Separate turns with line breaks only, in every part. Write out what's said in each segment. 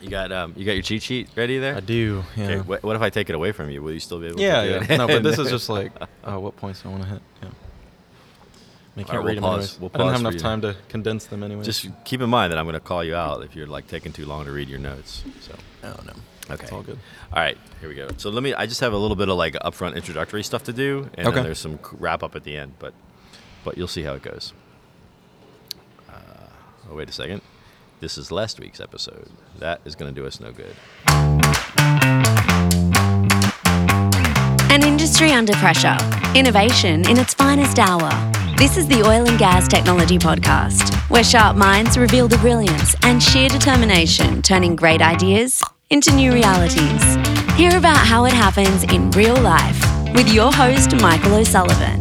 You got um, you got your cheat sheet ready there?
I do. Yeah.
Okay, what, what if I take it away from you? Will you still be able
yeah,
to do
yeah. no, but this is just like uh, what points do I want to hit. Yeah. I can't
we'll
read them
pause- we'll
I don't have enough time to condense them anyway.
Just keep in mind that I'm going to call you out if you're like taking too long to read your notes. So
oh no.
okay,
It's all good.
All right, here we go. So let me. I just have a little bit of like upfront introductory stuff to do, and
Okay.
then there's some wrap up at the end. But but you'll see how it goes. Uh, oh wait a second. This is last week's episode. That is going to do us no good.
An industry under pressure. Innovation in its finest hour. This is the Oil and Gas Technology Podcast, where sharp minds reveal the brilliance and sheer determination turning great ideas into new realities. Hear about how it happens in real life with your host, Michael O'Sullivan.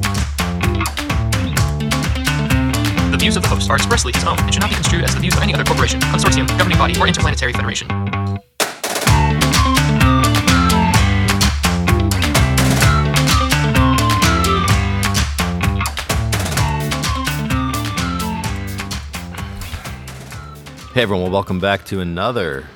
Views of the host are expressly his own and should not be construed as the views of any other corporation, consortium, governing body, or interplanetary federation.
Hey everyone, well, welcome back to another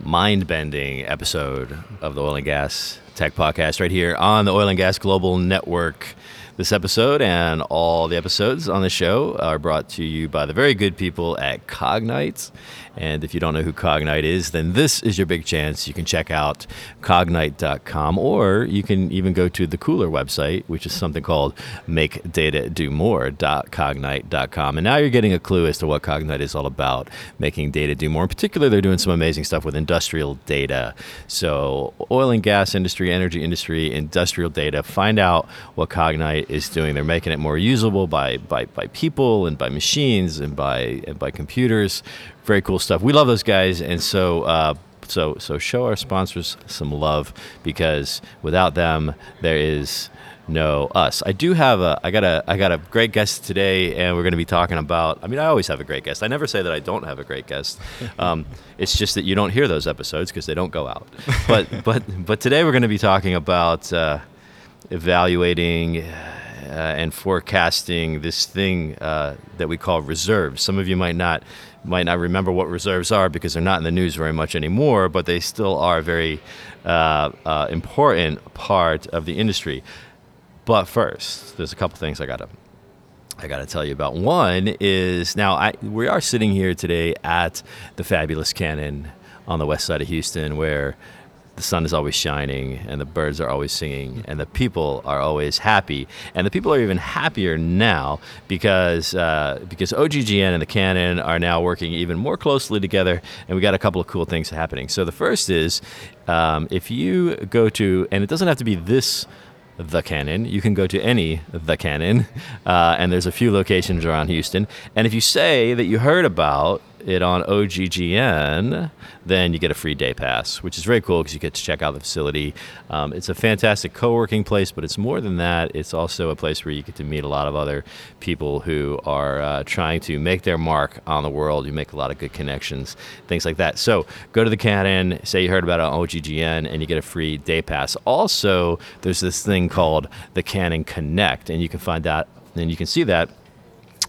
mind-bending episode of the Oil and Gas Tech Podcast right here on the Oil and Gas Global Network. This episode and all the episodes on the show are brought to you by the very good people at Cognite. And if you don't know who Cognite is, then this is your big chance. You can check out cognite.com or you can even go to the cooler website, which is something called makedatadomore.cognite.com. And now you're getting a clue as to what Cognite is all about, making data do more. In particular, they're doing some amazing stuff with industrial data. So, oil and gas industry, energy industry, industrial data. Find out what Cognite is doing. They're making it more usable by, by, by people and by machines and by, and by computers. Very cool stuff. We love those guys. And so, uh, so, so show our sponsors some love because without them, there is no us. I do have a I got a I got a great guest today, and we're going to be talking about. I mean, I always have a great guest. I never say that I don't have a great guest. Um, it's just that you don't hear those episodes because they don't go out. But but but today we're going to be talking about uh, evaluating. Uh, and forecasting this thing uh, that we call reserves. Some of you might not might not remember what reserves are because they're not in the news very much anymore, but they still are a very uh, uh, important part of the industry. But first, there's a couple things I gotta I gotta tell you about. One is now I we are sitting here today at the fabulous Cannon on the west side of Houston, where the sun is always shining and the birds are always singing and the people are always happy and the people are even happier now because uh, because OGGN and the Cannon are now working even more closely together and we got a couple of cool things happening. So the first is um, if you go to and it doesn't have to be this the Cannon. You can go to any the Cannon, uh, and there's a few locations around Houston. And if you say that you heard about it on OGGN, then you get a free day pass, which is very cool because you get to check out the facility. Um, it's a fantastic co-working place, but it's more than that. It's also a place where you get to meet a lot of other people who are uh, trying to make their mark on the world. You make a lot of good connections, things like that. So go to the Cannon, say you heard about it on OGGN, and you get a free day pass. Also, there's this thing called the Cannon Connect, and you can find that, and you can see that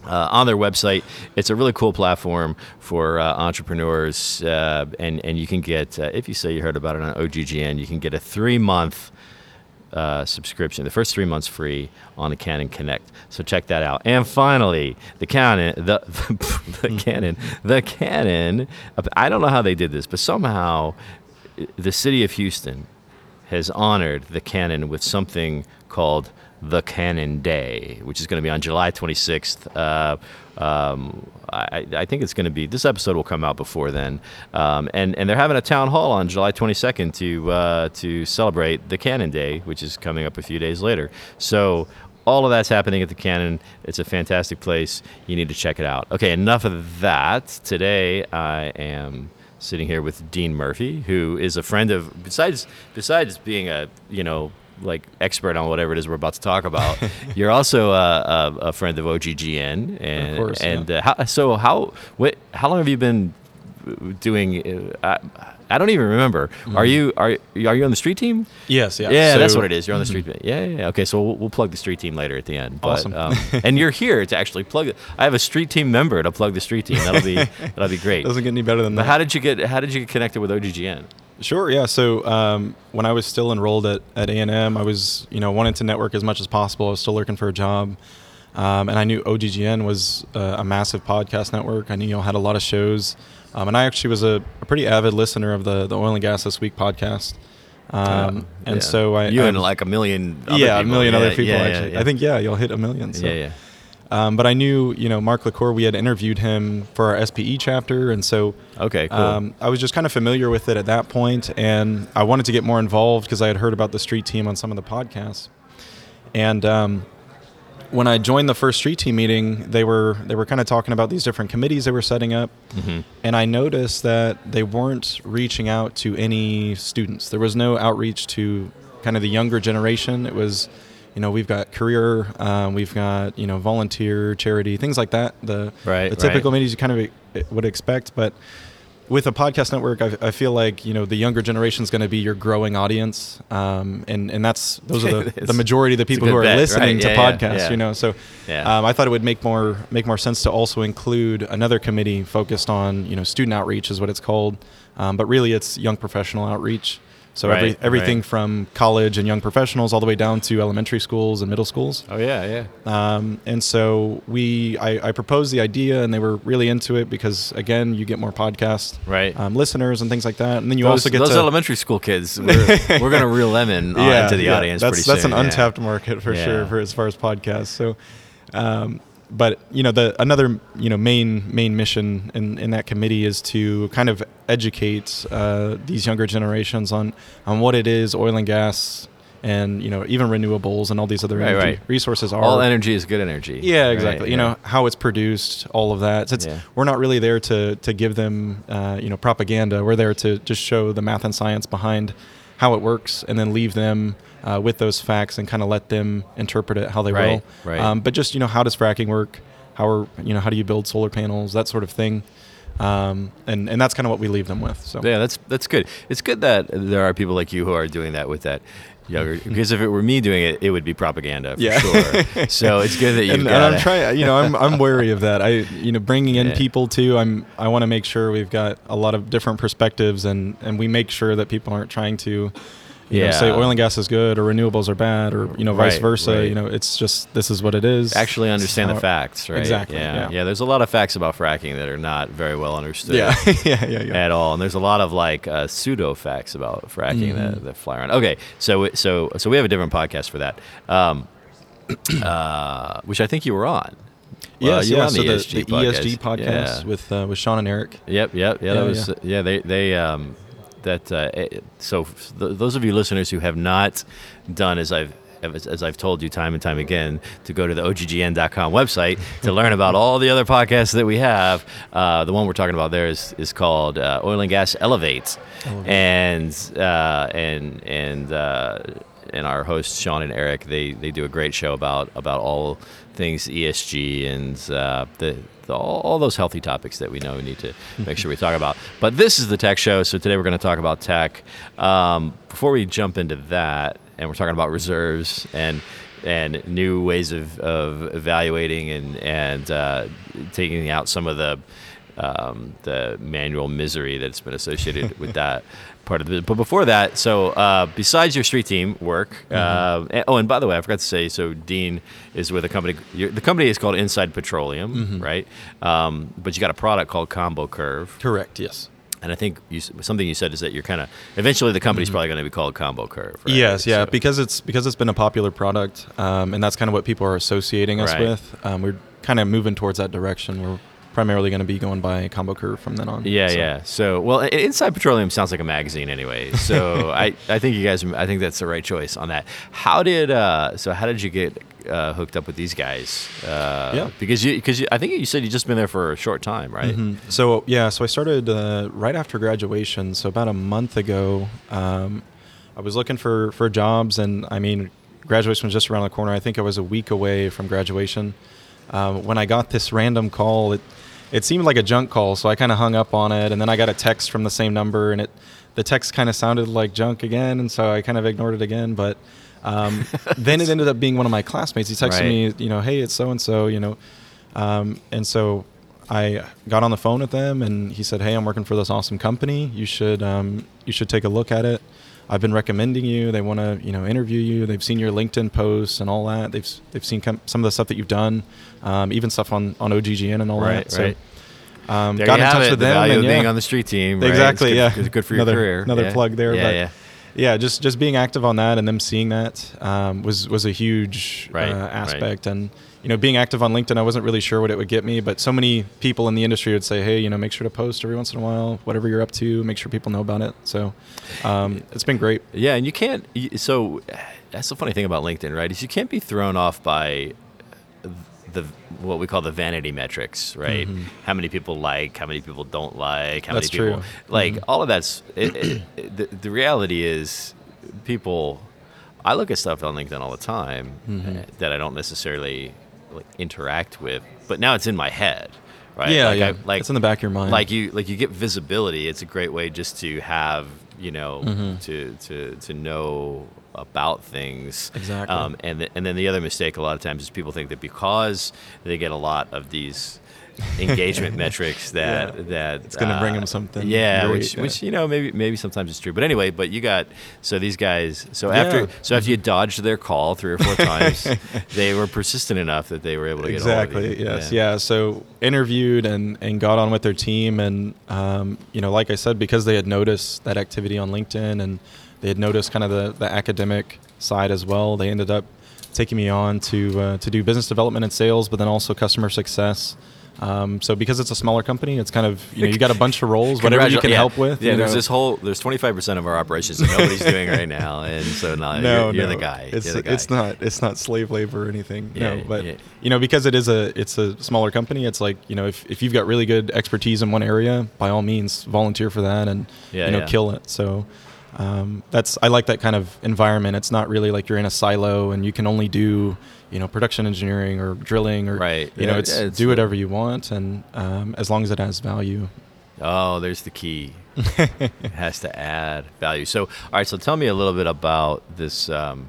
uh, on their website. It's a really cool platform for uh, entrepreneurs, uh, and and you can get uh, if you say you heard about it on OGGN, you can get a three month. Uh, subscription. The first three months free on the Cannon Connect. So check that out. And finally, the Cannon, the the, the Cannon, the Cannon. I don't know how they did this, but somehow the city of Houston has honored the Cannon with something called the Cannon Day, which is going to be on July 26th. Uh, um, I, I, think it's going to be this episode will come out before then, um, and and they're having a town hall on July 22nd to uh, to celebrate the Cannon Day, which is coming up a few days later. So. All of that's happening at the Cannon. It's a fantastic place. You need to check it out. Okay, enough of that. Today I am sitting here with Dean Murphy, who is a friend of besides besides being a you know like expert on whatever it is we're about to talk about. You're also a, a, a friend of OGGN, and
Of course,
and
yeah.
uh, how, so how what how long have you been doing. Uh, I, don't even remember. Are you are are you on the street team?
Yes, yeah.
Yeah, that's what it is. You're on the street. Yeah, yeah, yeah. Okay, so we'll, we'll plug the street team later at the end. But,
Awesome.
um, and you're here to actually plug it. I have a street team member to plug the street team. That'll be that'll be great.
Doesn't get any better than
But
that.
how did you get how did you get connected with OGGN?
Sure, yeah. So um, when I was still enrolled at at A and M, I was you know wanted to network as much as possible. I was still looking for a job, um, and I knew OGGN was uh, a massive podcast network. I knew y'all had a lot of shows, um, and I actually was a, a pretty avid listener of the the Oil and Gas This Week podcast. Um, and
Yeah.
so I
you
I-
and like a million other
yeah, a
people.
million
Yeah,
other people
yeah,
actually. I think yeah, you'll hit a million. So.
yeah, yeah.
Um, but I knew, you know, Mark LaCour, we had interviewed him for our SPE chapter. And so
Okay, cool.
um, I was just kind of familiar with it at that point, And I wanted to get more involved because I had heard about the street team on some of the podcasts. And um, when I joined the first street team meeting, they were they were kind of talking about these different committees they were setting up,
Mm-hmm.
and I noticed that they weren't reaching out to any students. There was no outreach to kind of the younger generation. It was, you know, we've got career, um, we've got you know volunteer, charity, things like that. The
Right,
the typical
right.
meetings you kind of would expect, but with a podcast network, I, I feel like you know the younger generation is going to be your growing audience, um, and and that's those are the, the majority of the people who are
bet,
listening
right?
to
Yeah,
podcasts.
yeah.
You know, so
Yeah.
um, I thought it would make more make more sense to also include another committee focused on you know student outreach is what it's called, um, but really it's young professional outreach. So every, everything
right.
from college and young professionals all the way down to elementary schools and middle schools.
oh yeah, yeah.
Um, and so we, I, I proposed the idea, and they were really into it because again, you get more podcast
Right.
um, listeners and things like that, and then you
those,
also get
those
to
elementary school kids. We're, we're going to reel them in uh, into the audience
That's that's
soon.
an
yeah.
untapped market for
Yeah.
sure for as far as podcasts. So, um, but you know the another you know main main mission in, in that committee is to kind of educate uh, these younger generations on on what it is oil and gas and you know even renewables and all these other
Right,
energy
right.
resources are
All energy is good energy.
yeah,
right?
exactly. You
Yeah.
know how it's produced, all of that. So
Yeah.
We're not really there to to give them, uh, you know, propaganda. We're there to just show the math and science behind how it works, and then leave them uh, with those facts and kind of let them interpret it how they
Right,
will.
right.
Um, but just you know, how does fracking work? How are you know how do you build solar panels? That sort of thing. Um, and and that's kind of what we leave them with. So
Yeah, that's that's good. It's good that there are people like you who are doing that with that younger. Because if it were me doing it, it would be propaganda for
Yeah.
sure. So it's good that you've
and,
got.
and I'm trying. You know, I'm I'm wary of that. I you know bringing in
Yeah.
people too. I'm I want to make sure we've got a lot of different perspectives, and and we make sure that people aren't trying to. You know, say oil and gas is good or renewables are bad or you know vice
Right,
versa.
right.
You know, it's just this is what it is.
actually understand the facts, right?
Exactly,
Yeah.
yeah.
There's a lot of facts about fracking that are not very well understood.
Yeah, yeah, yeah, yeah.
At all, and there's a lot of like uh, pseudo facts about fracking that,
Mm-hmm.
that fly around. Okay, so so so we have a different podcast for that, um, uh, which I think you were on. Well,
Yes, yeah. So the,
ESG
the ESG podcast
Yeah.
with uh, with Sean and Eric.
Yep, yep, yeah. That
Yeah,
was
yeah.
yeah. They they um that uh, so th- those of you listeners who have not done as I've as, I've told you time and time again to go to the oggn.com website to learn about all the other podcasts that we have. Uh, the one we're talking about there is is called uh, Oil and Gas Elevate, and uh, and and. And our hosts Sean and Eric, they, they do a great show about about all things ESG and uh, the, the all, all those healthy topics that we know we need to make sure we talk about. But this is the tech show, so today we're going to talk about tech. Um, before we jump into that, and we're talking about reserves and and new ways of, of evaluating and and uh, taking out some of the um, the manual misery that's been associated with that part of the But before that, so uh, besides your street team work, uh, and- oh, and by the way, I forgot to say, so Dean is with a company. The company is called Inside Petroleum, right? Um, but you got a product called Combo Curve,
Correct. Yes.
and I think you, something you said is that you're kind of eventually the company's probably going to be called Combo Curve. Right?
Yes, yeah,
So-
because it's because it's been a popular product, um, and that's kind of what people are associating us
Right.
with. Um, we're kind of moving towards that direction. We're primarily going to be going by combo curve from then on.
Yeah,
So-
yeah. So, well, Inside Petroleum sounds like a magazine anyway. So, I, I think you guys, I think that's the right choice on that. How did, uh, so how did you get uh, hooked up with these guys? Uh,
Yeah.
Because you, because you, I think you said you just been there for a short time, right?
Mhm. So yeah, so I started uh, right after graduation. So about a month ago, um, I was looking for for jobs, and I mean, graduation was just around the corner. I think I was a week away from graduation um, when I got this random call. It it seemed like a junk call, so I kind of hung up on it, and then I got a text from the same number, and it the text kind of sounded like junk again, and so I kind of ignored it again. But um, then it ended up being one of my classmates. He texted
Right.
me, you know, hey, it's so and so, you know, um, and so I got on the phone with them, and he said, hey, I'm working for this awesome company. You should um, you should take a look at it. I've been recommending you. They want to, you know, interview you. They've seen your LinkedIn posts and all that. They've they've seen com- some of the stuff that you've done, um, even stuff on on OGGN and all
Right,
that.
right.
So, um, got in touch
it,
with
the
them.
value
and
of being
yeah.
on the street team. right?
Exactly.
It's
yeah.
good, It's good for your
another,
career.
Another
Yeah.
plug there.
Yeah,
but
yeah.
yeah, just just being active on that and them seeing that um, was was a huge
Right,
uh,
right.
aspect. And you know, being active on LinkedIn, I wasn't really sure what it would get me, but so many people in the industry would say, "Hey, you know, make sure to post every once in a while, whatever you're up to. Make sure people know about it." So um, it's been great.
Yeah, and you can't. So that's the funny thing about LinkedIn, right? Is you can't be thrown off by the what we call the vanity metrics, right? How many people like, how many people don't like, how
Mm-hmm. That's
many people
true. Mm-hmm.
like. All of that's. It, it, it- the, the reality is, people. I look at stuff on LinkedIn all the time
Mm-hmm.
uh, that I don't necessarily like, interact with, but now it's in my head, right?
Yeah,
like
yeah.
I, like
It's in the back of your mind.
Like you, like you get visibility. It's a great way just to have, you know,
Mm-hmm.
to to to know about things.
Exactly.
Um, and th- and then the other mistake a lot of times is people think that because they get a lot of these engagement metrics that
Yeah.
that
It's gonna bring
uh,
them something
Yeah,
great,
which
yeah.
which you know maybe maybe sometimes it's true. But anyway, but you got so these guys. So
Yeah.
after so after you dodged their call three or four times, they were persistent enough that they were able to get a hold of
exactly yes yeah. so interviewed and and got on with their team and um, you know like i said because they had noticed that activity on linkedin and they had noticed kind of the, the academic side as well they ended up taking me on to uh, to do business development and sales but then also customer success um, so because it's a smaller company it's kind of you know you got a bunch of roles whatever you can
yeah.
help with
Yeah, there's
know.
this whole there's 25 percent of our operations that nobody's doing right now, and so now
no,
you're, you're
no.
the guy.
It's
you're the guy.
it's not it's not slave labor or anything.
Yeah,
no, but
yeah.
you know because it is a it's a smaller company. It's like you know if, if you've got really good expertise in one area, by all means volunteer for that and you know kill it. So um, that's I like that kind of environment. It's not really like you're in a silo and you can only do you know production engineering or drilling or
Right.
You know it's,
it's-
do whatever you want and um, as long as it has value.
Oh, there's the key. it has to add value. So, all right. So, tell me a little bit about this um,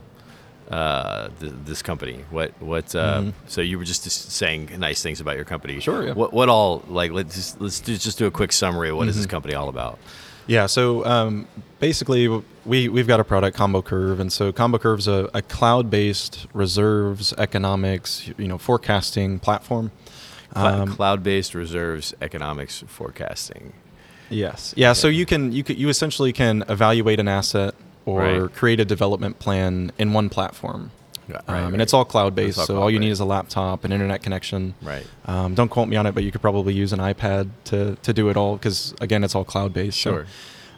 uh, th- this company. What what? Uh,
Mhm.
So you were just just saying nice things about your company.
Sure, yeah.
What what all like? Let's just, let's do, just do a quick summary. of What is this
Mhm.
company all about?
Yeah, so um, basically, we we've got a product, Combo Curve, and so Combo Curve's a, a cloud-based reserves economics, you know, forecasting platform. Um,
Cloud-based reserves economics forecasting.
yes, yeah. So you can you could, you essentially can evaluate an asset or
Right.
create a development plan in one platform,
Yeah,
um,
right,
and it's all cloud-based.
It's all
so all you need is a laptop, an internet connection.
Right.
Um, don't quote me on it, but you could probably use an iPad to, to do it all because again, it's all cloud based.
Sure.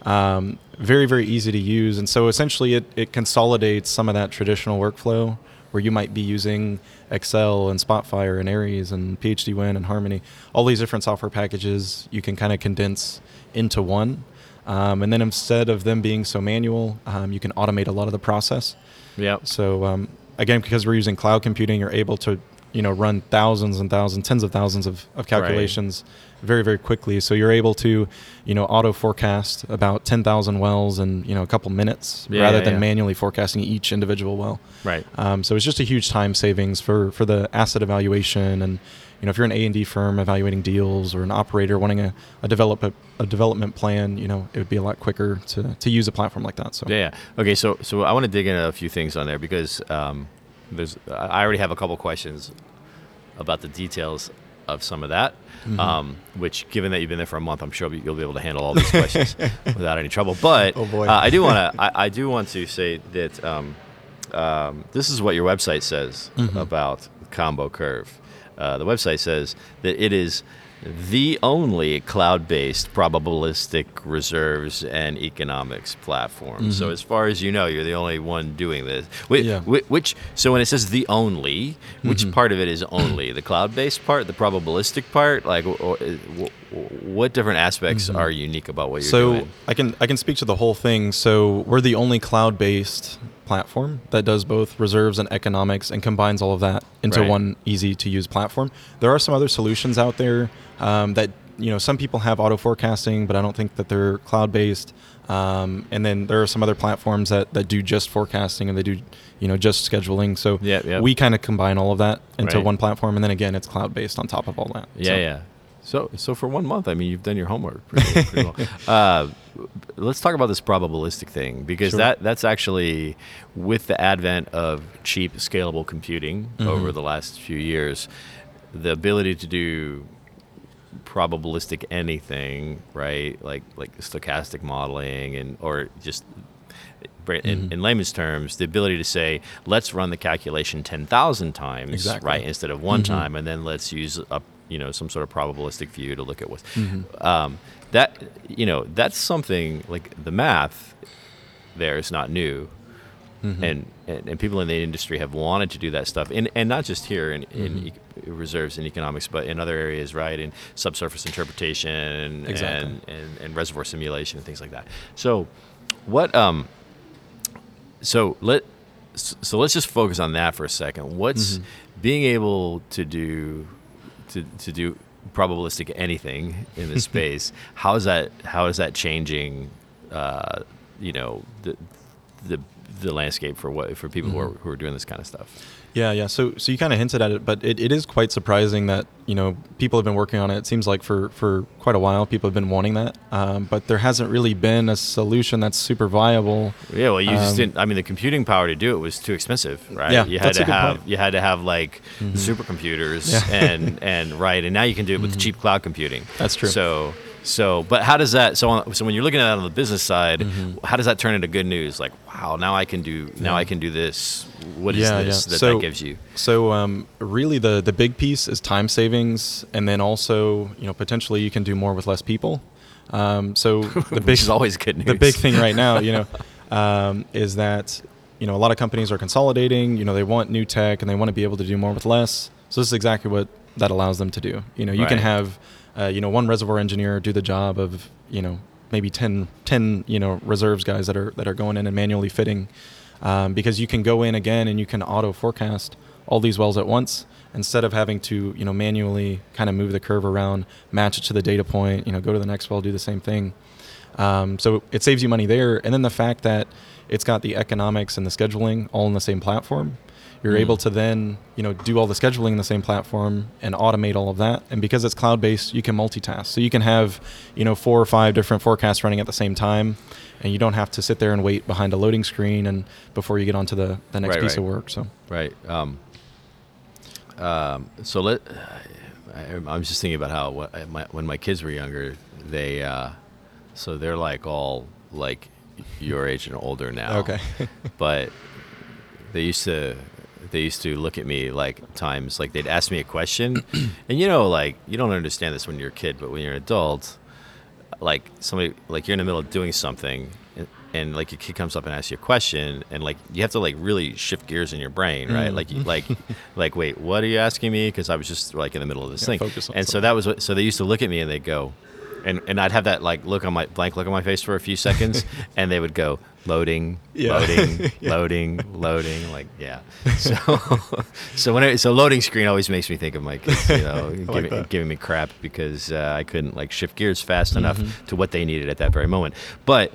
So, um, very very easy to use, and so essentially it, it consolidates some of that traditional workflow where you might be using Excel and Spotfire and Aries and PhDWin and Harmony, all these different software packages you can kind of condense into one. Um, and then instead of them being so manual, um, you can automate a lot of the process.
Yep.
So um, again, because we're using cloud computing, you're able to you know run thousands and thousands, tens of thousands of, of calculations very very quickly. So you're able to you know auto forecast about ten thousand wells in you know a couple minutes
Yeah,
rather
yeah,
than
yeah.
manually forecasting each individual well.
Right.
Um, so it's just a huge time savings for for the asset evaluation and. You know, if you're an A and D firm evaluating deals, or an operator wanting a, a develop a, a development plan, you know, it would be a lot quicker to, to use a platform like that. So
Yeah. yeah. Okay. So so I want to dig into a few things on there because um, there's I already have a couple questions about the details of some of that.
Mm-hmm.
Um, which, given that you've been there for a month, I'm sure you'll be able to handle all these questions without any trouble. But
Oh.
Uh, I do want to I, I do want to say that um, um, this is what your website says
Mm-hmm.
about Combo Curve. Uh, the website says that it is the only cloud-based probabilistic reserves and economics platform. So, as far as you know, you're the only one doing this. Which,
Mm-hmm. Yeah.
which, so when it says the only, which
Mm-hmm.
part of it is only the cloud-based part, the probabilistic part? Like, or, or, what different aspects are unique about what you're
Mm-hmm. so? I can I can speak to the whole thing. So we're the only cloud-based platform that does both reserves and economics and combines all of that into
Right.
one easy to use platform. There are some other solutions out there um, that you know some people have auto forecasting, but I don't think that they're cloud based. Um, and then there are some other platforms that, that do just forecasting and they do you know just scheduling. So
Yeah, yeah.
we kind of combine all of that into
Right.
one platform, and then again it's cloud based on top of all that.
Yeah,
So-
yeah. So, so for one month, I mean, you've done your homework pretty, pretty well. Uh, let's talk about this probabilistic thing because
Sure.
that that's actually with the advent of cheap, scalable computing
Mm-hmm.
over the last few years, the ability to do probabilistic anything, right? Like like stochastic modeling and or just in,
Mm-hmm.
in layman's terms, the ability to say, let's run the calculation 10,000 times,
Exactly.
right, instead of one
Mhm.
time, and then let's use a, you know, some sort of probabilistic view to look at what's,
Mhm.
um, that, you know, that's something like the math there is not new.
Mhm.
And, and and people in the industry have wanted to do that stuff, and and not just here in, in
Mm-hmm.
e- reserves and economics, but in other areas, right? In subsurface interpretation
Exactly.
and, and and reservoir simulation and things like that. So, what um, so let so let's just focus on that for a second. What's
Mm-hmm.
being able to do to to do probabilistic anything in this space? how is that how is that changing? Uh, you know the the the landscape for what for people who are who are doing this kind of stuff.
Yeah, yeah. So, so you kind of hinted at it, but it, it is quite surprising that you know people have been working on it. It seems like for for quite a while, people have been wanting that, um, but there hasn't really been a solution that's super viable.
Yeah, well, you just
Um,
didn't. I mean, the computing power to do it was too expensive, right?
Yeah,
you had
that's
to
a good
have
point. Mm-hmm.
you had to have like supercomputers
Yeah. Mm-hmm.
and and right, and now you can do it with cheap cloud computing.
That's true.
So so, but how does that? So so when you're looking at it on the business side, how does that turn into good news? Like, wow, now I can do now
Mm-hmm. Yeah.
I can do this. What is
Yeah,
this
yeah.
that
So-
that gives you?
So, um, really, the the big piece is time savings, and then also, you know, potentially you can do more with less people. Um, so the big
is always good news.
The big thing right now, you know, um, is that you know a lot of companies are consolidating. You know, they want new tech and they want to be able to do more with less. So this is exactly what that allows them to do. You know, you can have uh, you know one reservoir engineer do the job of you know maybe 10, 10 you know reserves guys that are that are going in and manually fitting. Um, because you can go in again and you can auto forecast all these wells at once instead of having to you know manually kind of move the curve around match it to the data point you know go to the next well do the same thing. Um, so it saves you money there. And then the fact that it's got the economics and the scheduling all in the same platform you're
Mm.
able to then you know do all the scheduling in the same platform and automate all of that and because it's cloud based you can multitask so you can have you know four or five different forecasts running at the same time and you don't have to sit there and wait behind a loading screen and before you get onto the, the next
Right,
piece
right.
of work so
Right. Um, um, so let. I, I'm just thinking about how when my, when my kids were younger, they uh, so they're like all like your age and older now.
Okay.
but they used to they used to look at me like times like they'd ask me a question, and you know like you don't understand this when you're a kid, but when you're an adult, like somebody like you're in the middle of doing something and, and like your kid comes up and asks you a question and like you have to like really shift gears in your brain right?
Mm.
like you like like wait what are you asking me? Because i was just like in the middle of this
Yeah,
thing. and so that was what so they used to look at me and they'd go and, and I'd have that like look on my blank look on my face for a few seconds, and they would go loading,
Yeah.
loading,
Yeah.
loading, loading. Like yeah. So so when it, so loading screen always makes me think of my kids, you know, giving,
that.
giving me crap because uh, I couldn't like shift gears fast enough
Mm-hmm.
to what they needed at that very moment. But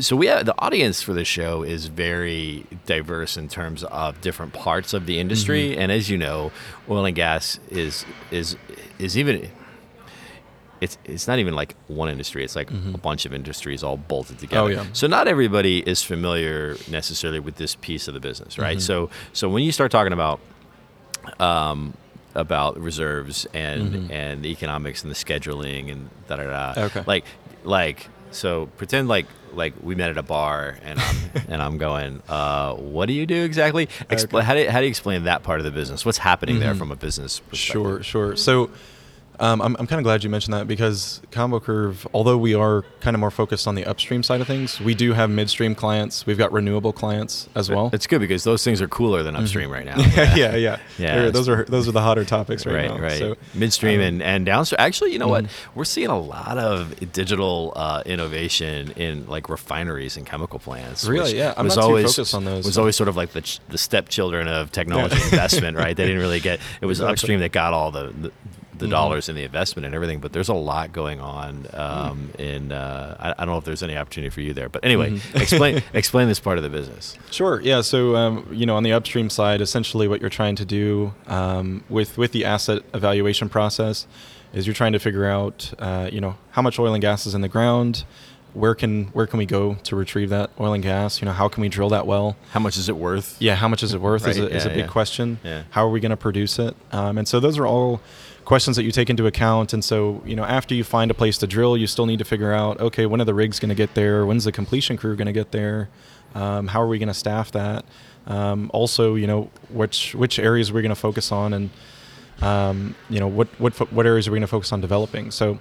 so we have the audience for the show is very diverse in terms of different parts of the industry,
Mm-hmm.
and as you know, oil and gas is is is even it's it's not even like one industry. It's like a bunch of industries all bolted together.
Mm-hmm. Oh, yeah.
So not everybody is familiar necessarily with this piece of the business, right?
Mm-hmm.
So so when you start talking about um, about reserves and and the economics and the scheduling and da da da,
Mm-hmm. Okay.
like like so pretend like like we met at a bar and I'm and I'm going, uh, what do you do exactly? Expl-
Okay.
How do you, how do you explain that part of the business? What's happening there from a business perspective?
Sure, sure. So, Um, I'm, I'm kind of glad you mentioned that because Combo Curve, although we are kind of more focused on the upstream side of things, we do have midstream clients. We've got renewable clients as well.
It's good because those things are cooler than upstream right now.
yeah, yeah, yeah.
Yeah,
those are those are the hotter topics right,
right,
now.
right.
So,
Midstream
um,
and, and downstream. Actually, you know what?
Mhm.
We're seeing a lot of digital uh, innovation in like refineries and chemical plants.
Really? Yeah, I'm
was
not too
always,
focused on those.
Was always sort of like the, ch- the stepchildren of technology
Yeah.
investment, right? They didn't really get. It was
Exactly.
upstream that got all the. the the
Mhm.
dollars in the investment and everything, but there's a lot going on
Mm.
um, in. Uh, I, I don't know if there's any opportunity for you there, but anyway,
Mhm.
explain explain this part of the business.
Sure. Yeah. So um, you know, on the upstream side, essentially what you're trying to do um, with with the asset evaluation process is you're trying to figure out, uh, you know, how much oil and gas is in the ground. Where can where can we go to retrieve that oil and gas? You know, how can we drill that well?
How much is it worth?
Yeah, how much is it worth is,
Right,
a, is a big
yeah.
question.
Yeah.
How are we going to produce it? Um, and so those are all questions that you take into account. And so, you know, after you find a place to drill, you still need to figure out, okay, when are the rigs going to get there? When's the completion crew going to get there? Um, how are we going to staff that? Um, also, you know, which which areas we're going to focus on, and um, you know, what what what areas are we going to focus on developing? So.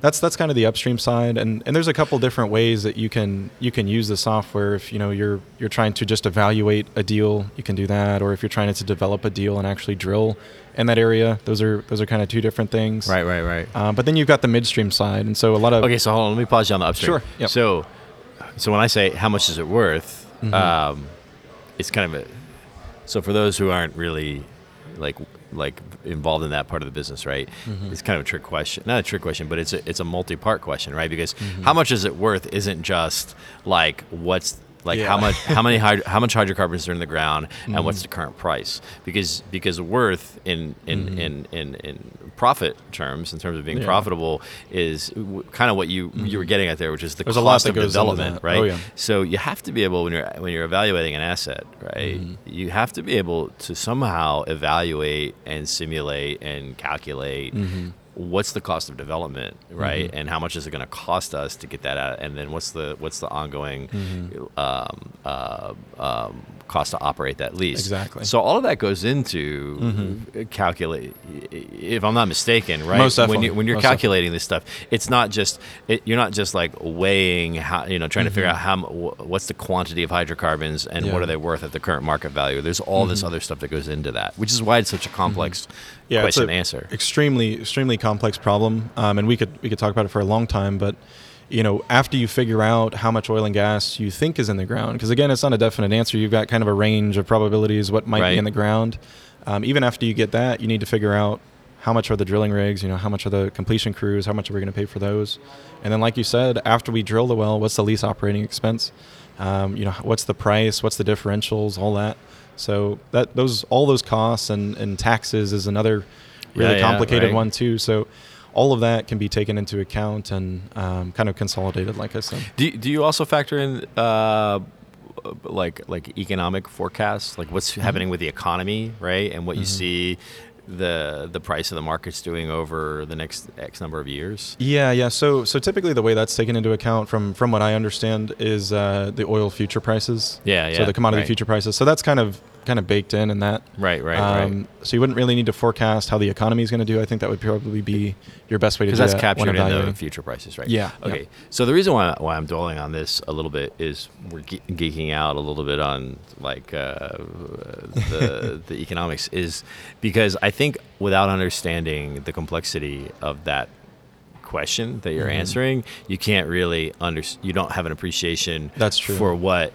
That's that's kind of the upstream side, and, and there's a couple different ways that you can you can use the software. If you know you're you're trying to just evaluate a deal, you can do that, or if you're trying to develop a deal and actually drill in that area, those are those are kind of two different things.
Right, right, right.
Um, but then you've got the midstream side, and so a lot of
Okay, so hold on. Let me pause you on the upstream.
Sure, yep.
So, so when I say how much is it worth,
Mhm.
um, it's kind of a. So for those who aren't really, like like involved in that part of the business, right?
Mhm.
It's kind of a trick question. Not a trick question, but it's a it's a multi-part question, right? Because
Mhm.
how much is it worth isn't just like what's like how much how many hyd- how much hydrocarbons are in the ground and
Mhm.
what's the current price because because worth in in,
Mhm.
in, in in profit terms in terms of being
Yeah.
profitable is w- kind of what you you were getting at there which is the
There's
cost of development right
Oh, yeah.
so you have to be able when you're when you're evaluating an asset right
Mhm.
you have to be able to somehow evaluate and simulate and calculate
Mhm.
What's the cost of development right
Mhm.
and how much is it going to cost us to get that out and then what's the what's the ongoing
Mhm.
um, uh, um, cost to operate that lease
Exactly.
so all of that goes into
Mhm.
calculate if i'm not mistaken right
Most
when, you, when you're
Most
calculating this stuff it's not just it, you're not just like weighing how you know trying to figure
Mhm.
out how what's the quantity of hydrocarbons and what are they worth at the current market value there's all this
Mhm.
other stuff that goes into that which is why it's such a complex
yeah, it's
question answer
Extremely, extremely complex problem, um, and we could we could talk about it for a long time. But you know, after you figure out how much oil and gas you think is in the ground, because again, it's not a definite answer. You've got kind of a range of probabilities what might
Right.
be in the ground. Um, even after you get that, you need to figure out how much are the drilling rigs. You know, how much are the completion crews? How much are we going to pay for those? And then, like you said, after we drill the well, what's the lease operating expense? Um, you know, what's the price? What's the differentials? All that. So that those all those costs and, and taxes is another really
Yeah, yeah,
complicated
right.
one too. So all of that can be taken into account and um, kind of consolidated, like I said.
Do, do you also factor in uh, like like economic forecasts, like what's
Mm-hmm.
happening with the economy, right, and what you
Mhm.
see the the price of the markets doing over the next X number of years?
Yeah, yeah. So so typically the way that's taken into account from from what I understand is uh, the oil future prices.
Yeah, yeah.
So the commodity
right.
future prices. So that's kind of kind of baked in in that.
Right, right,
Um,
right.
So you wouldn't really need to forecast how the economy is going to do. I think that would probably be your best way to do
Because that's
that
captured in the future prices, right?
Yeah,
Okay.
yeah.
So the reason why, why I'm dwelling on this a little bit is we're ge- geeking out a little bit on like uh, the the economics is because I think without understanding the complexity of that question that you're
Mhm.
answering, you can't really under you don't have an appreciation
That's true.
for what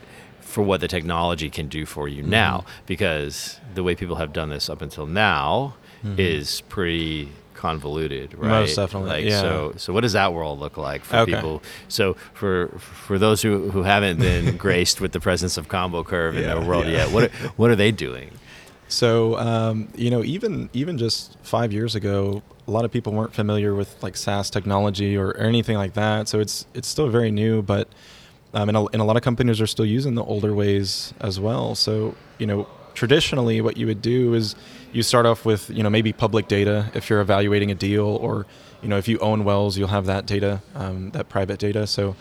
for what the technology can do for you
Mm-hmm.
now because the way people have done this up until now
Mhm.
is pretty convoluted right
Most definitely,
like
yeah.
so so what does that world look like for
Okay.
people so for for those who who haven't been graced with the presence of combo curve in
Yeah,
their world
yeah.
yet what are, what are they doing
So um, you know, even even just five years ago, a lot of people weren't familiar with like SaaS technology or, or anything like that. So it's it's still very new, but um, and, a, and a lot of companies are still using the older ways as well. So you know, traditionally, what you would do is you start off with you know maybe public data if you're evaluating a deal, or you know if you own wells, you'll have that data, um, that private data. So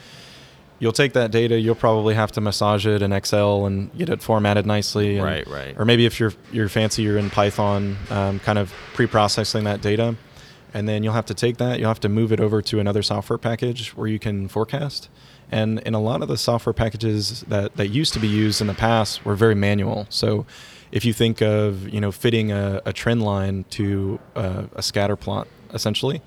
you'll take that data, you'll probably have to massage it in Excel and get it formatted nicely. and-
Right, right.
Or maybe if you're you're fancy, you're in Python, um, kind of pre-processing that data, and then you'll have to take that, you'll have to move it over to another software package where you can forecast. And in a lot of the software packages that, that used to be used in the past were very manual. So if you think of you know fitting a, a trend line to a, a scatter plot, essentially,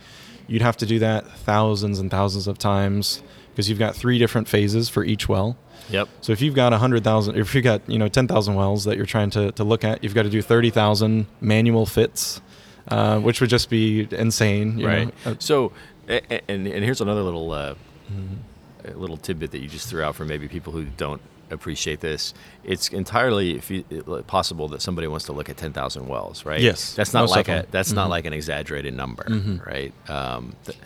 you'd have to do that thousands and thousands of times because you've got three different phases for each well.
Yep.
So if you've got 100,000, if you've got, you know, 10,000 wells that you're trying to, to look at, you've got to do 30,000 manual fits, uh, which would just be insane. you
right.
know. Uh,
so, and and here's another little uh, a little tidbit that you just threw out for maybe people who don't appreciate this. It's entirely possible that somebody wants to look at 10,000 wells, right?
Yes,
That's not
most
like a that's not
Mhm.
like an exaggerated number, right? Um, th-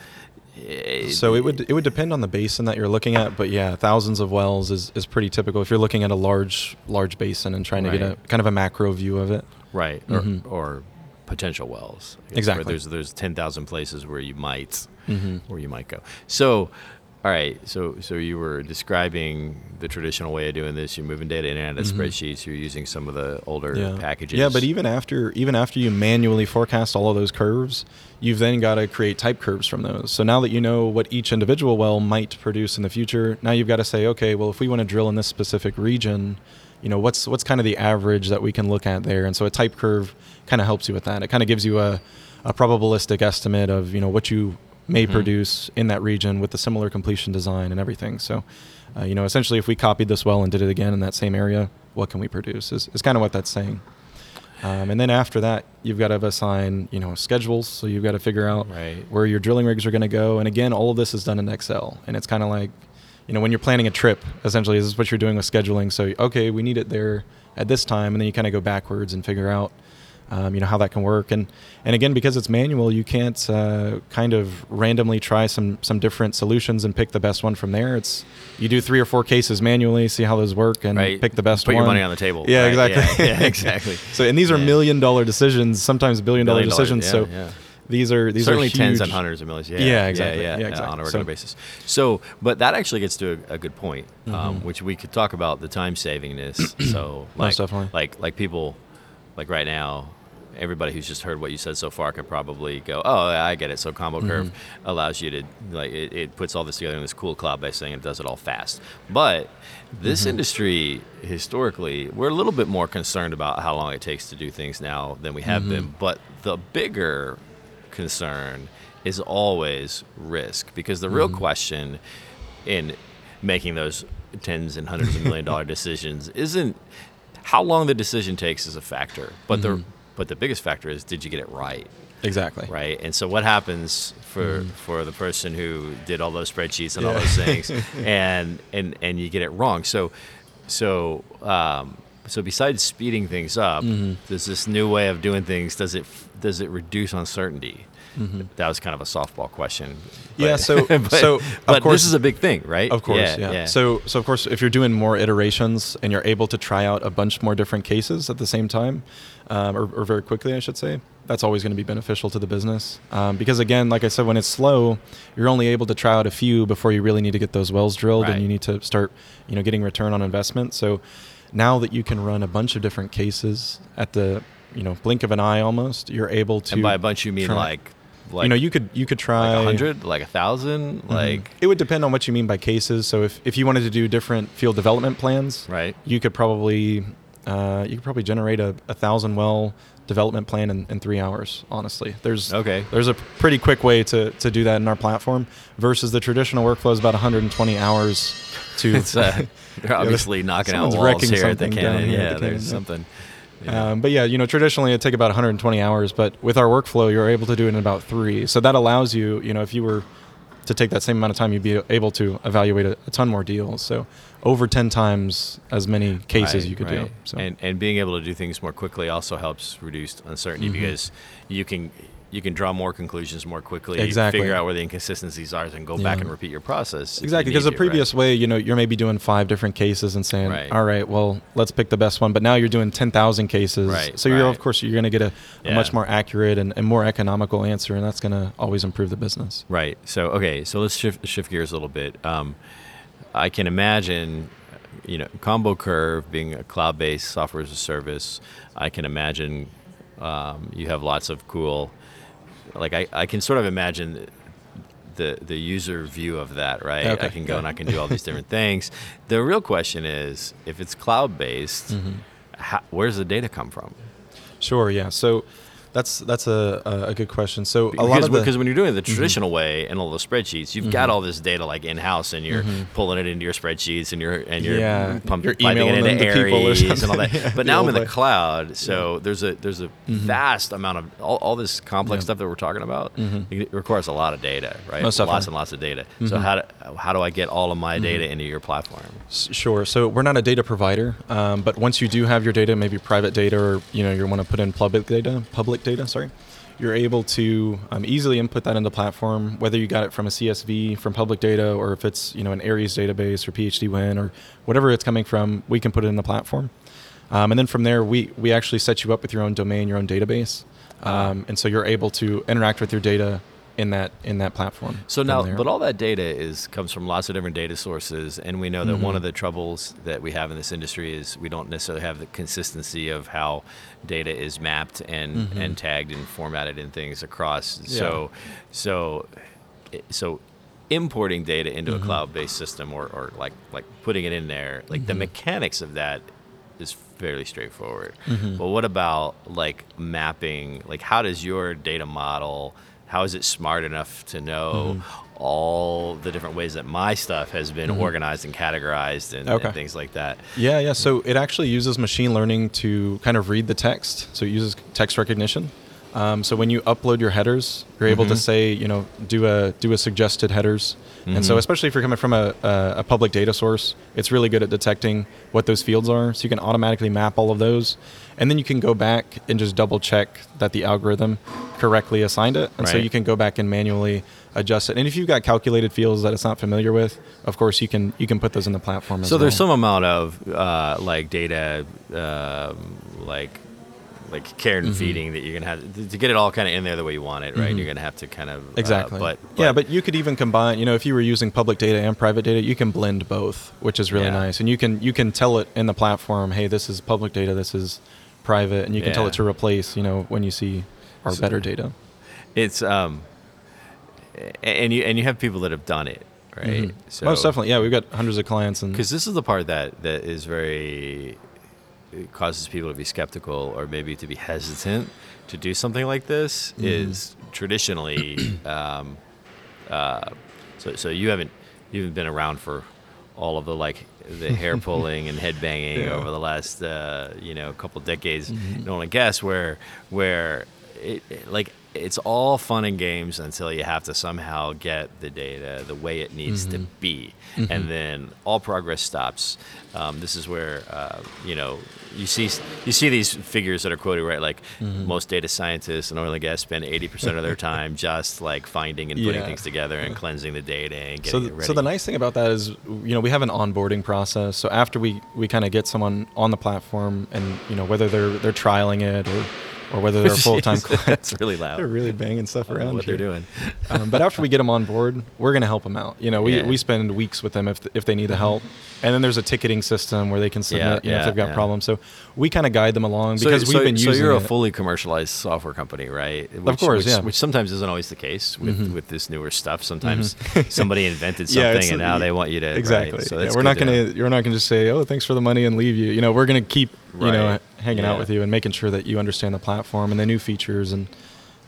it-
so it would it would depend on the basin that you're looking at, but yeah, thousands of wells is, is pretty typical if you're looking at a large large basin and trying to get a kind of a macro view of it.
right or,
Mhm.
or potential wells. I guess, where
Exactly.
There's there's 10,000 places where you might
Mhm.
where you might go. So, all right. So, so you were describing the traditional way of doing this. You're moving data in and out of
Mhm.
spreadsheets. You're using some of the older
yeah.
packages.
Yeah, but even after even after you manually forecast all of those curves, you've then got to create type curves from those. So now that you know what each individual well might produce in the future, now you've got to say, okay, well, if we want to drill in this specific region, you know, what's what's kind of the average that we can look at there? And so a type curve kind of helps you with that. It kind of gives you a, a probabilistic estimate of you know what you may
Mhm.
produce in that region with the similar completion design and everything. So, uh, you know, essentially, if we copied this well and did it again in that same area, what can we produce? Is, is kind of what that's saying. Um, and then after that, you've got to assign, you know, schedules. So you've got to figure out
Right.
where your drilling rigs are going to go. And again, all of this is done in Excel. And it's kind of like, you know, when you're planning a trip, essentially, this is what you're doing with scheduling. So, okay, we need it there at this time, and then you kind of go backwards and figure out, um, you know, how that can work. And and again, because it's manual, you can't uh, kind of randomly try some some different solutions and pick the best one from there. It's you do three or four cases manually, see how those work, and
Right.
pick the best
Put
one.
your money on the table.
Yeah,
right?
exactly.
Yeah, yeah, exactly.
So, and these are
Yeah.
million dollar decisions, sometimes billion dollar decisions. so, these are these
certainly
are
tens and hundreds of millions. Yeah,
Yeah, exactly.
Yeah,
Yeah,
yeah,
exactly.
on a regular
So-
basis. So, but that actually gets to a, a good point, um,
Mhm.
which we could talk about the time savingness. so, like, like, like people, like right now, everybody who's just heard what you said so far can probably go, "Oh, I get it." So, combo curve
Mm-hmm.
allows you to like it, it puts all this together in this cool cloud-based thing and does it all fast. But this
Mm-hmm.
industry, historically, we're a little bit more concerned about how long it takes to do things now than we have
Mm-hmm.
been. But the bigger concern is always risk because the real question in making those tens and hundreds of million dollar decisions isn't how long the decision takes is a factor but the mm-hmm. but the biggest factor is did you get it right?
Exactly.
right? And so what happens for mm-hmm. for the person who did all those spreadsheets and all those things and and and you get it wrong. So so um so besides speeding things up mm-hmm. does this new way of doing things. Does it does it reduce uncertainty that was kind of a softball question
Yeah, so-
but,
so, of
but
course-
this is a big thing right
Of course, yeah. So, so of course, if you're doing more iterations and you're able to try out a bunch more different cases at the same time, um, or, or very quickly, I should say, that's always going to be beneficial to the business. Um, because again, like I said, when it's slow, you're only able to try out a few before you really need to get those wells drilled,
Right.
and you need to start, you know, getting return on investment. So now that you can run a bunch of different cases at the, you know, blink of an eye, almost, you're able to.
and by a bunch you mean like like
you know, you could you could try
like a hundred like a 1000
Mhm.
like
it would depend on what you mean by cases. So if, if you wanted to do different field development plans,
right
you could probably uh, you could probably generate a, a thousand well development plan in, in three hours. Honestly, there's
Okay.
there's a pretty quick way to, to do that in our platform versus the traditional workflow is about 120 hours to.
it's uh, they're obviously knocking out walls here at the cannon yeah
the
there's something yeah.
Um, but yeah, you know, traditionally it'd take about 120 hours, but with our workflow, you're able to do it in about three. So that allows you, you know, if you were to take that same amount of time, you'd be able to evaluate a, a ton more deals. So over 10 times as many cases
Right,
you could do. So
And and being able to do things more quickly also helps reduce uncertainty
Mhm.
because you can you can draw more conclusions more quickly.
Exactly.
Figure out where the inconsistencies are, and go back and repeat your process.
Exactly, because the
to, right?
previous way, you know, you're maybe doing five different cases and saying,
Right.
"All right, well, let's pick the best one." But now you're doing ten thousand cases,
Right,
so you're
right.
of course you're going to get a, a
Yeah.
much more accurate and, and more economical answer, and that's going to always improve the business.
Right. So okay. So let's shift shift gears a little bit. Um, I can imagine, you know, Combo Curve being a cloud-based software as a service. I can imagine um, you have lots of cool like I, I can sort of imagine the the user view of that, right?
Okay,
I can go
yeah.
and I can do all these different things. The real question is, if it's cloud based,
Mm-hmm.
how, where's the data come from?
Sure. Yeah. So that's that's a a, a good question. So a
Because,
lot of Mm-hmm.
because when you're doing it the mm-hmm. traditional way and all the spreadsheets, you've got mm-hmm. all this data like in house, and you're mm-hmm. pulling it into your spreadsheets, and you're and you're
Yeah,
pump,
you're
piping it into
them to people or
Aries and all that.
Yeah,
but now I'm in the
way.
cloud, so there's a there's a vast amount of all, all this complex
Yeah.
stuff that we're talking about. It requires a lot of data, right?
Most
lots and lots of data. So how do, how do I get all of my data into your platform?
S- Sure. So we're not a data provider, um, but once you do have your data, maybe private data, or you know you want to put in public data, public data, sorry, you're able to um, easily input that into the platform, whether you got it from a CSV from public data, or if it's you know an Aries database or PhDWin or whatever it's coming from, we can put it in the platform, um, and then from there we we actually set you up with your own domain, your own database, um, and so you're able to interact with your data in that in that platform.
So now, but all that data is comes from lots of different data sources, and we know that
Mm-hmm.
one of the troubles that we have in this industry is we don't necessarily have the consistency of how data is mapped and mm-hmm. and tagged and formatted and things across. So, so, eh, so importing data into a mm-hmm. cloud-based system or, or like like putting it in there, like the mm-hmm. mechanics of that is fairly straightforward. But what about like mapping? Like, how does your data model? How is it smart enough to know mm-hmm. all the different ways that my stuff has been mm-hmm. organized and categorized and, and things like that?
Yeah, yeah. So it actually uses machine learning to kind of read the text. So it uses text recognition. Um, so when you upload your headers, you're able to say, you know, do a do a suggested headers. And so especially if you're coming from a, a, a public data source, it's really good at detecting what those fields are. So you can automatically map all of those, and then you can go back and just double check that the algorithm correctly assigned it. And so you can go back and manually adjust it. And if you've got calculated fields that it's not familiar with, of course you can you can put those in the platform. As
So there's
well.
some amount of uh, like data, um, like like care
Mm-hmm.
and feeding that you're gonna have to, to get it all kind of in there the way you want it, right? You're gonna have to kind of uh,
Exactly.
but,
yeah, but you could even combine. You know, if you were using public data and private data, you can blend both, which is really
Yeah.
nice. And you can you can tell it in the platform, hey, this is public data, this is private, and you can tell it to replace. You know, when you see our
So-
better data.
it's um, and you and you have people that have done it, right?
Mhm. Most definitely, yeah. We've got hundreds of clients, and
because this is the part that that is very it causes people to be skeptical or maybe to be hesitant to do something like this is traditionally um, uh, so so you haven't you haven't been around for all of the like the hair pulling and head banging
Yeah.
over the last uh, you know couple decades. You don't want to guess where where it, it- like it's all fun and games until you have to somehow get the data the way it needs to be. And then all progress stops. Um, this is where uh, you know you see you see these figures that are quoted right? Like most data scientists and oil and gas spend 80% of their time just like finding and putting
Yeah.
things together and cleansing the data and
so
getting it ready
so the nice thing about that is, you know, we have an onboarding process. So after we we kind of get someone on the platform, and you know whether they're they're trialing it or or whether they're full time
Jeez,
clients.
that's really loud
They're really banging stuff
I don't know
around
what
here.
they're doing
um, but after we get them on board, we're going to help them out. You know, we,
Yeah.
we spend weeks with them if, if they need the help. And then there's a ticketing system where they can submit,
Yeah,
you know,
yeah,
if they've got
yeah.
problems. So we kind of guide them along because
so,
we've been
so
using
you're a
it.
fully commercialized software company, right? Which,
course,
which,
yeah. Mm-hmm.
Which sometimes isn't always the case with, with this newer stuff. Sometimes somebody invented something
Yeah,
and now they want you to right?
exactly.
So
Yeah, we're not going to you're not going to just say, "Oh, thanks for the money" and leave you. You know, we're going to keep you know
Right.
Hanging
Yeah.
out with you and making sure that you understand the platform and the new features and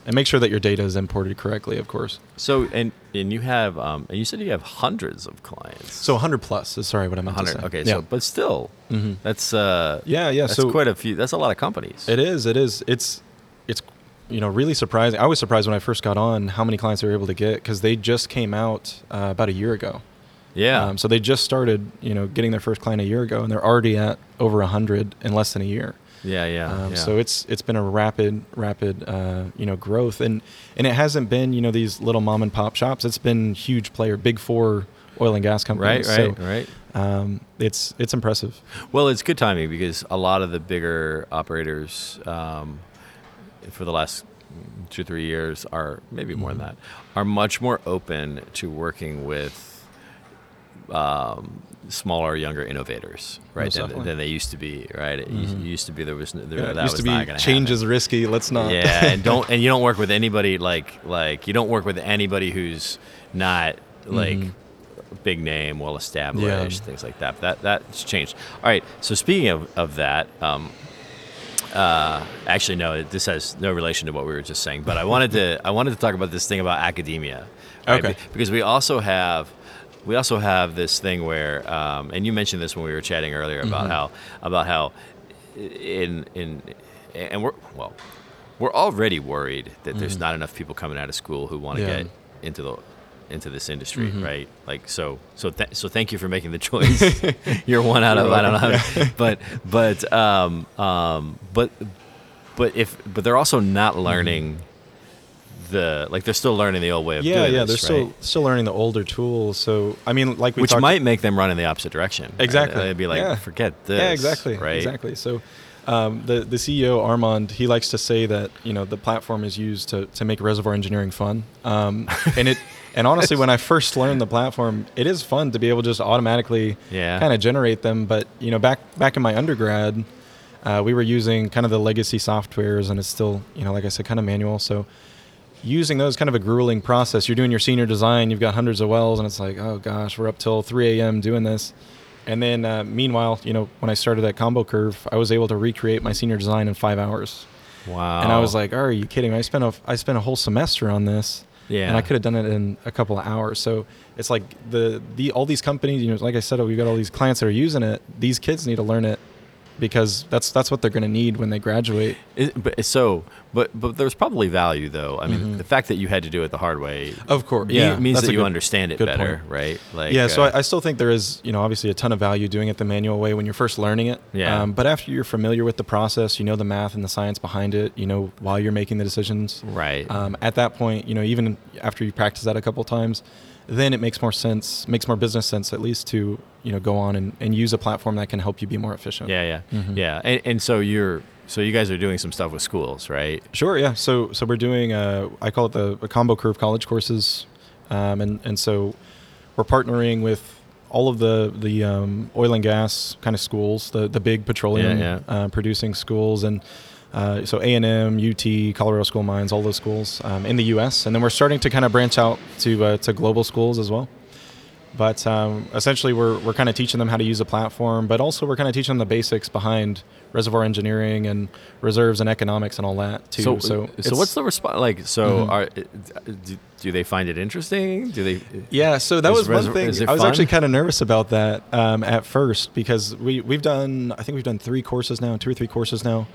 and make sure that your data is imported correctly, of course.
So and and you have um and you said you have hundreds of clients.
So 100 plus sorry what I meant to
100.
say.
Okay,
yeah.
so but still,
Mhm.
that's uh
Yeah, yeah,
That's
so-
quite a few. That's a lot of companies.
It is. It is. It's it's you know really surprising. I was surprised when I first got on how many clients they were able to get because they just came out uh, about a year ago.
yeah.
Um, so they just started you know getting their first client a year ago, and they're already at over a hundred in less than a year.
Yeah. Yeah.
Um,
yeah.
So it's it's been a rapid rapid uh, you know growth, and and it hasn't been you know these little mom and pop shops. It's been huge player, big four oil and gas
right.
companies.
Right.
So,
right.
Um, it's it's impressive.
Well, it's good timing because a lot of the bigger operators um, for the last two three years are maybe more
Mm-hmm.
than that are much more open to working with um, smaller, younger innovators, right? Than, than they used to be, right? It used- used to be there was there,
Yeah,
that
used
was
to be
not
change
happen.
is risky. Let's not.
Yeah, and don't and you don't work with anybody like like you don't work with anybody who's not like big name, well established, things like that. That that's changed. All right. So speaking of of that, um, uh, actually no, this has no relation to what we were just saying. But I wanted to I wanted to talk about this thing about academia. right?
Okay.
Be- Because we also have we also have this thing where, um, and you mentioned this when we were chatting earlier about how about how in in and we're well we're already worried that there's not enough people coming out of school who want to
Yeah.
get into the into this industry, right? Like so so th- so thank you for making the choice. You're one out of I don't know, many- but but um um but but if but they're also not learning the like they're still learning the old way of
Yeah,
doing
yeah,
this,
they're
right?
still still learning the older tools. So I mean, like we
which might make them run in the opposite direction. right?
Exactly.
They'd be like,
Yeah.
forget this.
Yeah, exactly.
Right.
Exactly. So, um, the the CEO Armand he likes to say that you know the platform is used to to make reservoir engineering fun. Um, and it and honestly, when I first learned the platform, it is fun to be able to just automatically
Yeah.
kind of generate them. But you know, back back in my undergrad, uh, we were using kind of the legacy softwares, and it's still you know like I said, kind of manual. So using those kind of a grueling process. You're doing your senior design, you've got hundreds of wells, and it's like, oh gosh, we're up till 3 a.m. doing this. And then uh, meanwhile, you know, when I started that Combo Curve, I was able to recreate my senior design in five hours.
Wow.
And I was like, oh, are you kidding me? I spent a, I spent a whole semester on this.
Yeah.
And I could have done it in a couple of hours. So it's like the, the all these companies, you know, like I said, we've got all these clients that are using it. These kids need to learn it because that's that's what they're going to need when they graduate.
It, but so, but but there's probably value though. I mean, the fact that you had to do it the hard way,
Of course, Mm-hmm. yeah,
means
that's
that you
good-
understand it better,
point.
right? Like,
yeah, so
uh,
I, I still think there is, you know, obviously a ton of value doing it the manual way when you're first learning it.
Yeah.
Um, but after you're familiar with the process, you know the math and the science behind it, you know while you're making the decisions.
right.
Um, at that point, you know, even after you practice that a couple times, then it makes more sense, makes more business sense at least to, you know, go on and, and use a platform that can help you be more efficient.
yeah, yeah,
Mm-hmm.
yeah. And, and so you're so you guys are doing some stuff with schools, right?
Sure. Yeah. So so we're doing uh, I call it the, the combo curve college courses, um, and and so we're partnering with all of the the um, oil and gas kind of schools, the the big petroleum
Yeah,
Uh, producing schools, and uh, so A and M, UT, Colorado School of Mines, all those schools um, in the U.S. And then we're starting to kind of branch out to uh, to global schools as well. But um, essentially, we're, we're kind of teaching them how to use a platform, but also we're kind of teaching them the basics behind reservoir engineering and reserves and economics and all that too.
So,
So,
so, what's the response? Like, so
Mhm.
are do, do they find it interesting? Do they?
Yeah, so that was one thing. I was
fun?
actually kind of nervous about that um, at first because we we've done I think we've done three courses now, two or three courses now,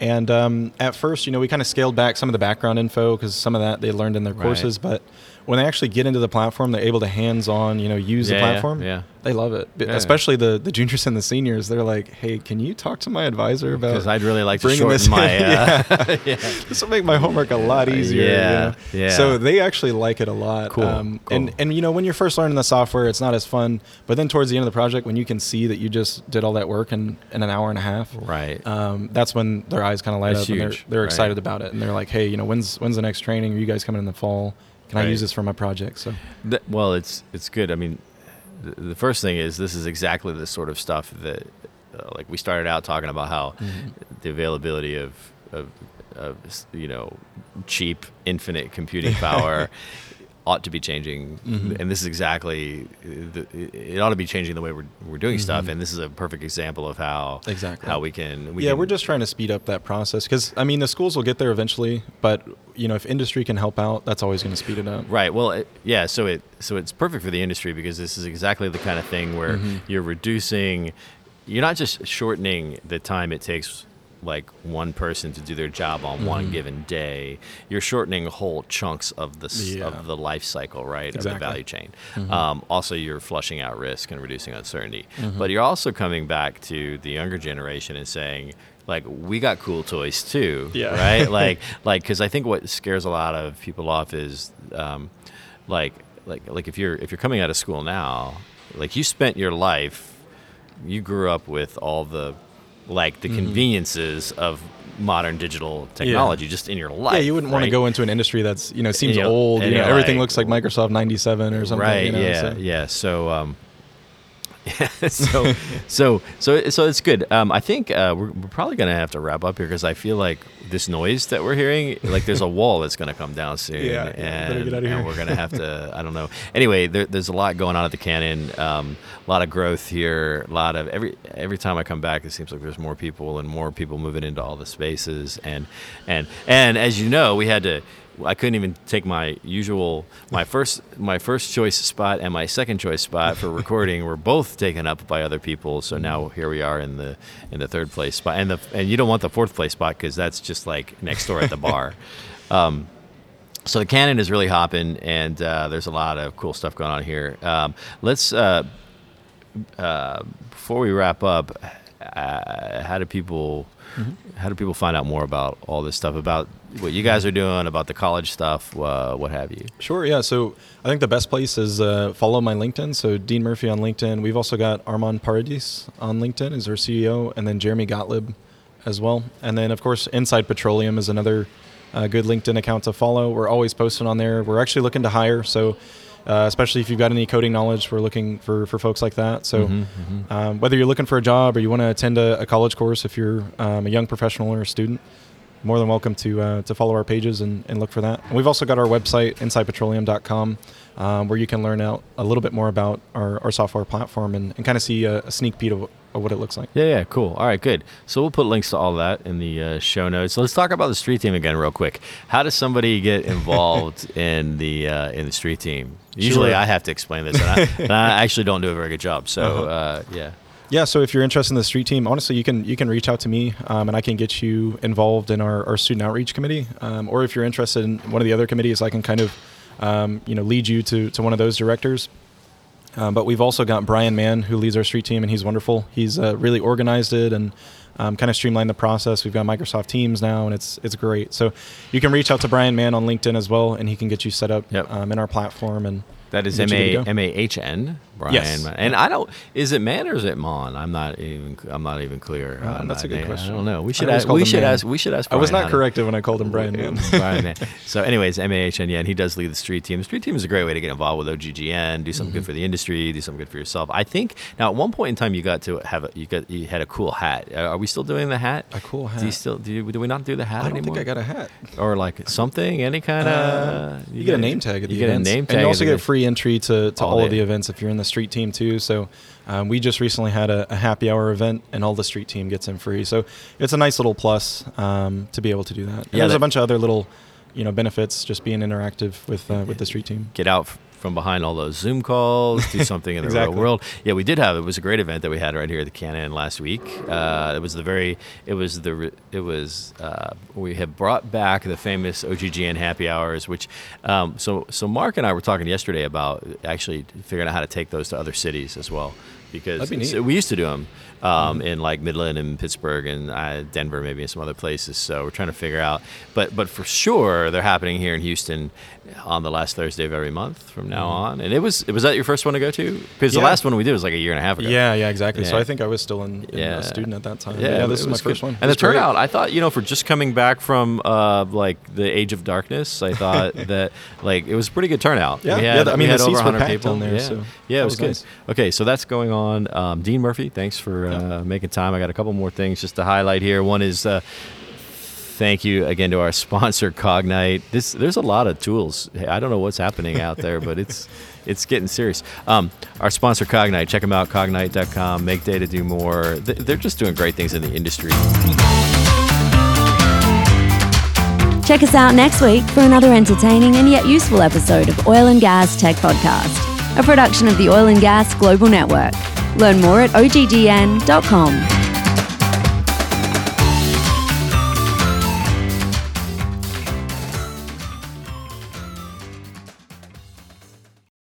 and um, at first, you know, we kind of scaled back some of the background info because some of that they learned in their
Right.
courses, but when they actually get into the platform, they're able to hands-on, you know, use
Yeah,
the platform.
yeah.
they love it.
Yeah.
Especially the the juniors and the seniors. They're like, "Hey, can you talk to my advisor about?"
Because I'd really like to shorten
this
my. Uh,
Yeah.
yeah.
this will make my homework a lot easier. you
Yeah,
know?
yeah.
So they actually like it a lot.
Cool,
Um,
cool.
And and you know when you're first learning the software, it's not as fun. But then towards the end of the project, when you can see that you just did all that work in, in an hour and a half,
Right.
um, that's when their eyes kind of light
That's
up and they're they're
right.
excited about it and they're like, hey, you know, when's when's the next training? Are you guys coming in the fall? Can I use this for my project? So
Th- well, it's it's good. I mean, the, the first thing is this is exactly the sort of stuff that, uh, like, we started out talking about how the availability of, of of you know cheap infinite computing power ought to be changing,
Mhm.
and this is exactly the, it ought to be changing the way we're we're doing stuff,
Mhm.
and this is a perfect example of how
Exactly.
how we can we
yeah,
can-
we're just trying to speed up that process because I mean the schools will get there eventually, but you know if industry can help out, that's always going to speed it up.
Right. Well, it, yeah. So it so it's perfect for the industry because this is exactly the kind of thing where
Mhm.
you're reducing. You're not just shortening the time it takes like one person to do their job on one
Mhm.
given day. You're shortening whole chunks of the
Yeah.
of the life cycle, right, of
Exactly.
the value chain.
Mhm.
Um, also, you're flushing out risk and reducing uncertainty.
Mhm.
But you're also coming back to the younger generation and saying. Like we got cool toys too,
Yeah.
right? Like, like because I think what scares a lot of people off is um, like like like if you're if you're coming out of school now like you spent your life you grew up with all the like the conveniences of modern digital technology just in your life
Yeah, you wouldn't want to go into an industry that's you know seems
you know,
old. You know, everything
like-
looks like Microsoft '97 or something.
right.
you know,
yeah.
so-
yeah. So um so, so, so, so it's good. Um, I think uh, we're, we're probably gonna have to wrap up here because I feel like this noise that we're hearing, like there's a wall that's gonna come down soon,
Yeah, yeah,
and, and we're gonna have to. I don't know. Anyway, there, there's a lot going on at the Cannon. Um, a lot of growth here. A lot of every every time I come back, it seems like there's more people and more people moving into all the spaces, and and and as you know, we had to. I couldn't even take my usual my first my first choice spot and my second choice spot for recording were both taken up by other people. So now here we are in the in the third place spot, and the and you don't want the fourth place spot because that's just like next door at the bar. Um, so the Cannon is really hopping, and uh, there's a lot of cool stuff going on here. Um, let's uh, uh, before we wrap up, uh, how do people how do people find out more about all this stuff about what you guys are doing, about the college stuff, uh, what have you?
Sure, yeah. So I think the best place is uh, follow my LinkedIn. So Dean Murphy on LinkedIn. We've also got Armand Paradis on LinkedIn as our CEO, and then Jeremy Gottlieb as well. And then, of course, Inside Petroleum is another uh, good LinkedIn account to follow. We're always posting on there. We're actually looking to hire, so uh, especially if you've got any coding knowledge, we're looking for, for folks like that. So Um, whether you're looking for a job or you want to attend a, a college course, if you're um, a young professional or a student, more than welcome to uh, to follow our pages and, and look for that. And we've also got our website, insidepetroleum.com, um, where you can learn out a little bit more about our, our software platform and, and kind of see a, a sneak peek of, of what it looks like.
Yeah, yeah, cool. All right, good. So we'll put links to all that in the uh, show notes. Let's talk about the street team again, real quick. How does somebody get involved in the uh, in the street team? Usually,
Sure.
I have to explain this, and I, and I actually don't do a very good job. So,
Uh-huh.
uh, yeah.
Yeah, so if you're interested in the street team, honestly, you can you can reach out to me, um, and I can get you involved in our, our student outreach committee. Um, or if you're interested in one of the other committees, I can kind of um, you know lead you to, to one of those directors. Um, but we've also got Brian Mahn who leads our street team, and he's wonderful. He's uh, really organized it and um, kind of streamlined the process. We've got Microsoft Teams now, and it's it's great. So you can reach out to Brian Mahn on LinkedIn as well, and he can get you set up
Yep.
um, in our platform. And
That is M A. M A H N Brian.
Yes.
And I don't. Is it Man or is it Mon? I'm not even. I'm not even clear.
Uh,
on
that's a good
name.
question.
I don't know. We should. Ask, we should
Man.
ask. We should ask.
I was not
how
corrected when I called him Brian Mahn.
Brian Mahn. So, anyways, M A H N. Yeah, and he does lead the street team. The street team is a great way to get involved with OGGN, do something
Mm-hmm.
good for the industry, do something good for yourself. I think now at one point in time you got to have a you got you had a cool hat. Uh, Are we still doing the hat?
A cool hat.
Do you still do? You, do we not do the hat
I don't
anymore?
think I got a hat.
or like something, any kind of.
Uh, you, get a name tag at the
you get
events.
a name tag.
and you also get free entry to, to
All
all, of the events if you're in the street team too. So um, we just recently had a, a happy hour event, and all the street team gets in free. So it's a nice little plus um, to be able to do that. And
Yeah,
there's
that-
a bunch of other little, you know, benefits just being interactive with uh, with the street team.
get out from behind all those Zoom calls, do something in the
Exactly.
real world. Yeah, we did have it was a great event that we had right here at the Cannon last week. Uh, it was the very it was the it was uh, we had brought back the famous OGGN happy hours, which um, so so Mark and I were talking yesterday about actually figuring out how to take those to other cities as well because
be
we used to do them um, in like Midland and Pittsburgh and uh, Denver, maybe and some other places. So we're trying to figure out, but but for sure they're happening here in Houston on the last Thursday of every month from now on. And it was was that your first one to go to? Because the last one we did was like a year and a half ago.
Yeah, yeah, exactly. So I think I was still in, in
Yeah.
a student at that time.
Yeah,
Yeah, this is my first
good.
one.
And the
great.
turnout, I thought, you know, for just coming back from uh, like the age of darkness, I thought that like it was a pretty good turnout.
Yeah,
we
yeah,
had,
I mean, the
had over
seats were
100
packed
people
down there,
Yeah,
so
yeah, it was,
was
good.
nice.
Okay, so that's going on. Um, Dean Murphy, thanks for uh, making time. I got a couple more things just to highlight here. One is. Uh, Thank you again to our sponsor, Cognite. This there's a lot of tools. I don't know what's happening out there, but it's it's getting serious. Um, our sponsor, Cognite. Check them out, cognite.com. Make data do more. They're just doing great things in the industry.
Check us out next week for another entertaining and yet useful episode of Oil and Gas Tech Podcast, a production of the Oil and Gas Global Network. Learn more at oggn.com.